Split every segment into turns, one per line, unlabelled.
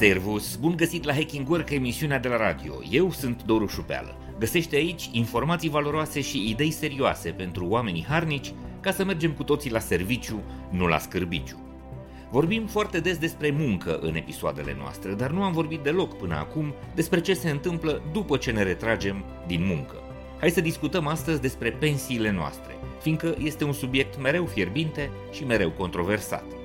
Servus, bun găsit la Hacking Work, emisiunea de la radio. Eu sunt Doru Șupeală. Găsește aici informații valoroase și idei serioase pentru oamenii harnici ca să mergem cu toții la serviciu, nu la scârbiciu. Vorbim foarte des despre muncă în episoadele noastre, dar nu am vorbit deloc până acum despre ce se întâmplă după ce ne retragem din muncă. Hai să discutăm astăzi despre pensiile noastre, fiindcă este un subiect mereu fierbinte și mereu controversat.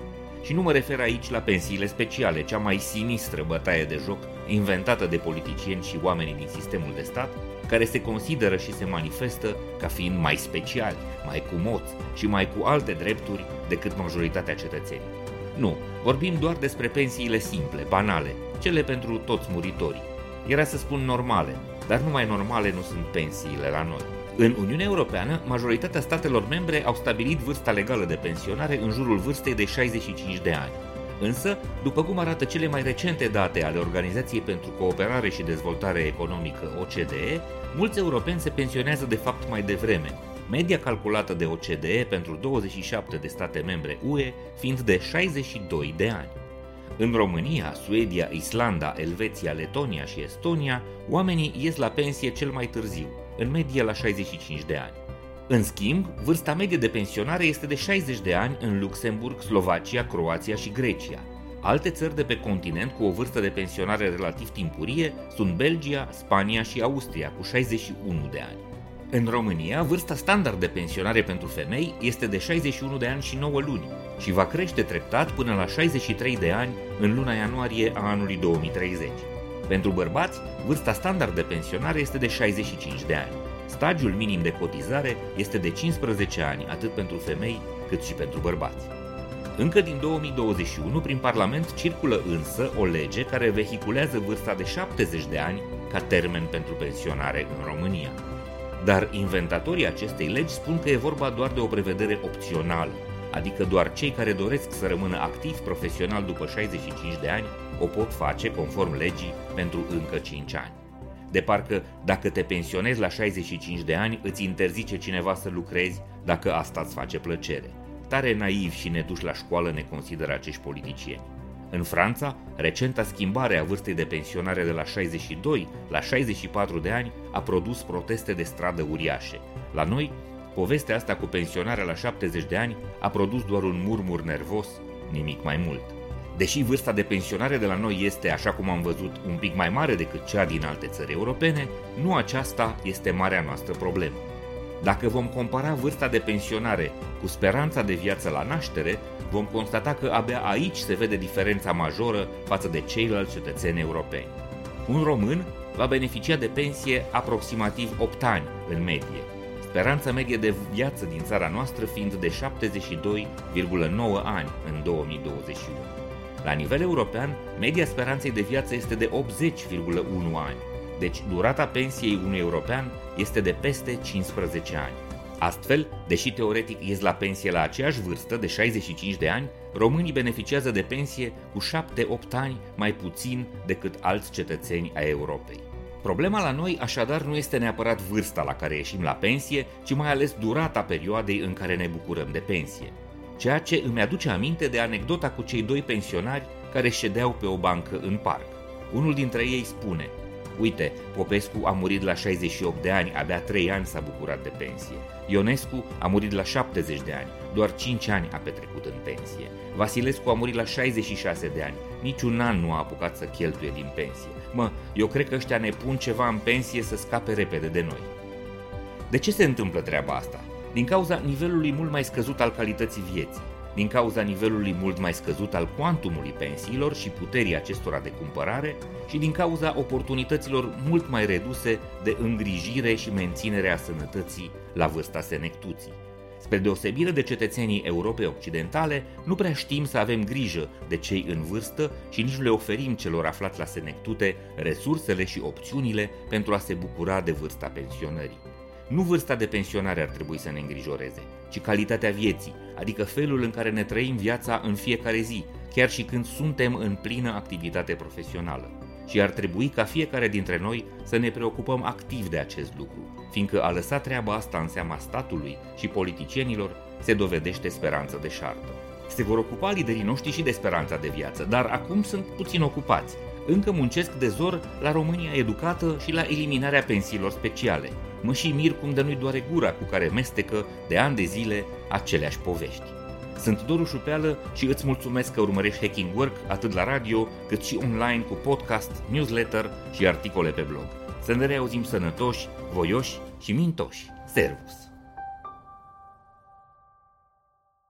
Și nu mă refer aici la pensiile speciale, cea mai sinistră bătaie de joc inventată de politicieni și oamenii din sistemul de stat, care se consideră și se manifestă ca fiind mai speciali, mai cu moți și mai cu alte drepturi decât majoritatea cetățenilor. Nu, vorbim doar despre pensiile simple, banale, cele pentru toți muritorii. Era să spun normale, dar numai normale nu sunt pensiile la noi. În Uniunea Europeană, majoritatea statelor membre au stabilit vârsta legală de pensionare în jurul vârstei de 65 de ani. Însă, după cum arată cele mai recente date ale Organizației pentru Cooperare și Dezvoltare Economică OCDE, mulți europeni se pensionează de fapt mai devreme, media calculată de OCDE pentru 27 de state membre UE fiind de 62 de ani. În România, Suedia, Islanda, Elveția, Letonia și Estonia, oamenii ies la pensie cel mai târziu, în medie la 65 de ani. În schimb, vârsta medie de pensionare este de 60 de ani în Luxemburg, Slovacia, Croația și Grecia. Alte țări de pe continent cu o vârstă de pensionare relativ timpurie sunt Belgia, Spania și Austria cu 61 de ani. În România, vârsta standard de pensionare pentru femei este de 61 de ani și 9 luni și va crește treptat până la 63 de ani în luna ianuarie a anului 2030. Pentru bărbați, vârsta standard de pensionare este de 65 de ani. Stagiul minim de cotizare este de 15 ani, atât pentru femei cât și pentru bărbați. Încă din 2021, prin Parlament circulă însă o lege care vehiculează vârsta de 70 de ani ca termen pentru pensionare în România. Dar inventatorii acestei legi spun că e vorba doar de o prevedere opțională, adică doar cei care doresc să rămână activi profesional după 65 de ani o pot face conform legii pentru încă 5 ani. De parcă dacă te pensionezi la 65 de ani îți interzice cineva să lucrezi dacă asta îți face plăcere. Tare naiv și neduși la școală ne consideră acești politicieni. În Franța, recenta schimbare a vârstei de pensionare de la 62 la 64 de ani a produs proteste de stradă uriașe. La noi, povestea asta cu pensionarea la 70 de ani a produs doar un murmur nervos, nimic mai mult. Deși vârsta de pensionare de la noi este, așa cum am văzut, un pic mai mare decât cea din alte țări europene, nu aceasta este marea noastră problemă. Dacă vom compara vârsta de pensionare cu speranța de viață la naștere, vom constata că abia aici se vede diferența majoră față de ceilalți cetățeni europeni. Un român va beneficia de pensie aproximativ 8 ani în medie, speranța medie de viață din țara noastră fiind de 72,9 ani în 2021. La nivel european, media speranței de viață este de 80,1 ani, deci durata pensiei unui european este de peste 15 ani. Astfel, deși teoretic ies la pensie la aceeași vârstă de 65 de ani, românii beneficiază de pensie cu 7-8 ani mai puțin decât alți cetățeni ai Europei. Problema la noi așadar nu este neapărat vârsta la care ieșim la pensie, ci mai ales durata perioadei în care ne bucurăm de pensie. Ceea ce îmi aduce aminte de anecdota cu cei doi pensionari care ședeau pe o bancă în parc. Unul dintre ei spune – Uite, Popescu a murit la 68 de ani, abia 3 ani s-a bucurat de pensie. Ionescu a murit la 70 de ani, doar 5 ani a petrecut în pensie. Vasilescu a murit la 66 de ani, niciun an nu a apucat să cheltuie din pensie. Mă, eu cred că ăștia ne pun ceva în pensie să scape repede de noi. De ce se întâmplă treaba asta? Din cauza nivelului mult mai scăzut al calității vieții din cauza nivelului mult mai scăzut al cuantumului pensiilor și puterii acestora de cumpărare și din cauza oportunităților mult mai reduse de îngrijire și menținere a sănătății la vârsta senectuții. Spre deosebire de cetățenii Europei Occidentale, nu prea știm să avem grijă de cei în vârstă și nici nu le oferim celor aflați la senectute resursele și opțiunile pentru a se bucura de vârsta pensionării. Nu vârsta de pensionare ar trebui să ne îngrijoreze, ci calitatea vieții, adică felul în care ne trăim viața în fiecare zi, chiar și când suntem în plină activitate profesională. Și ar trebui ca fiecare dintre noi să ne preocupăm activ de acest lucru, fiindcă a lăsa treaba asta în seama statului și politicienilor se dovedește speranță de șartă. Se vor ocupa liderii noștri și de speranța de viață, dar acum sunt puțin ocupați. Încă muncesc de zor la România educată și la eliminarea pensiilor speciale. Mă și mir cum de nu-i doare gura cu care mestecă de ani de zile aceleași povești. Sunt Doru Șupeală și îți mulțumesc că urmărești Hacking Work atât la radio cât și online cu podcast, newsletter și articole pe blog. Să ne reauzim sănătoși, voioși și mintoși. Servus!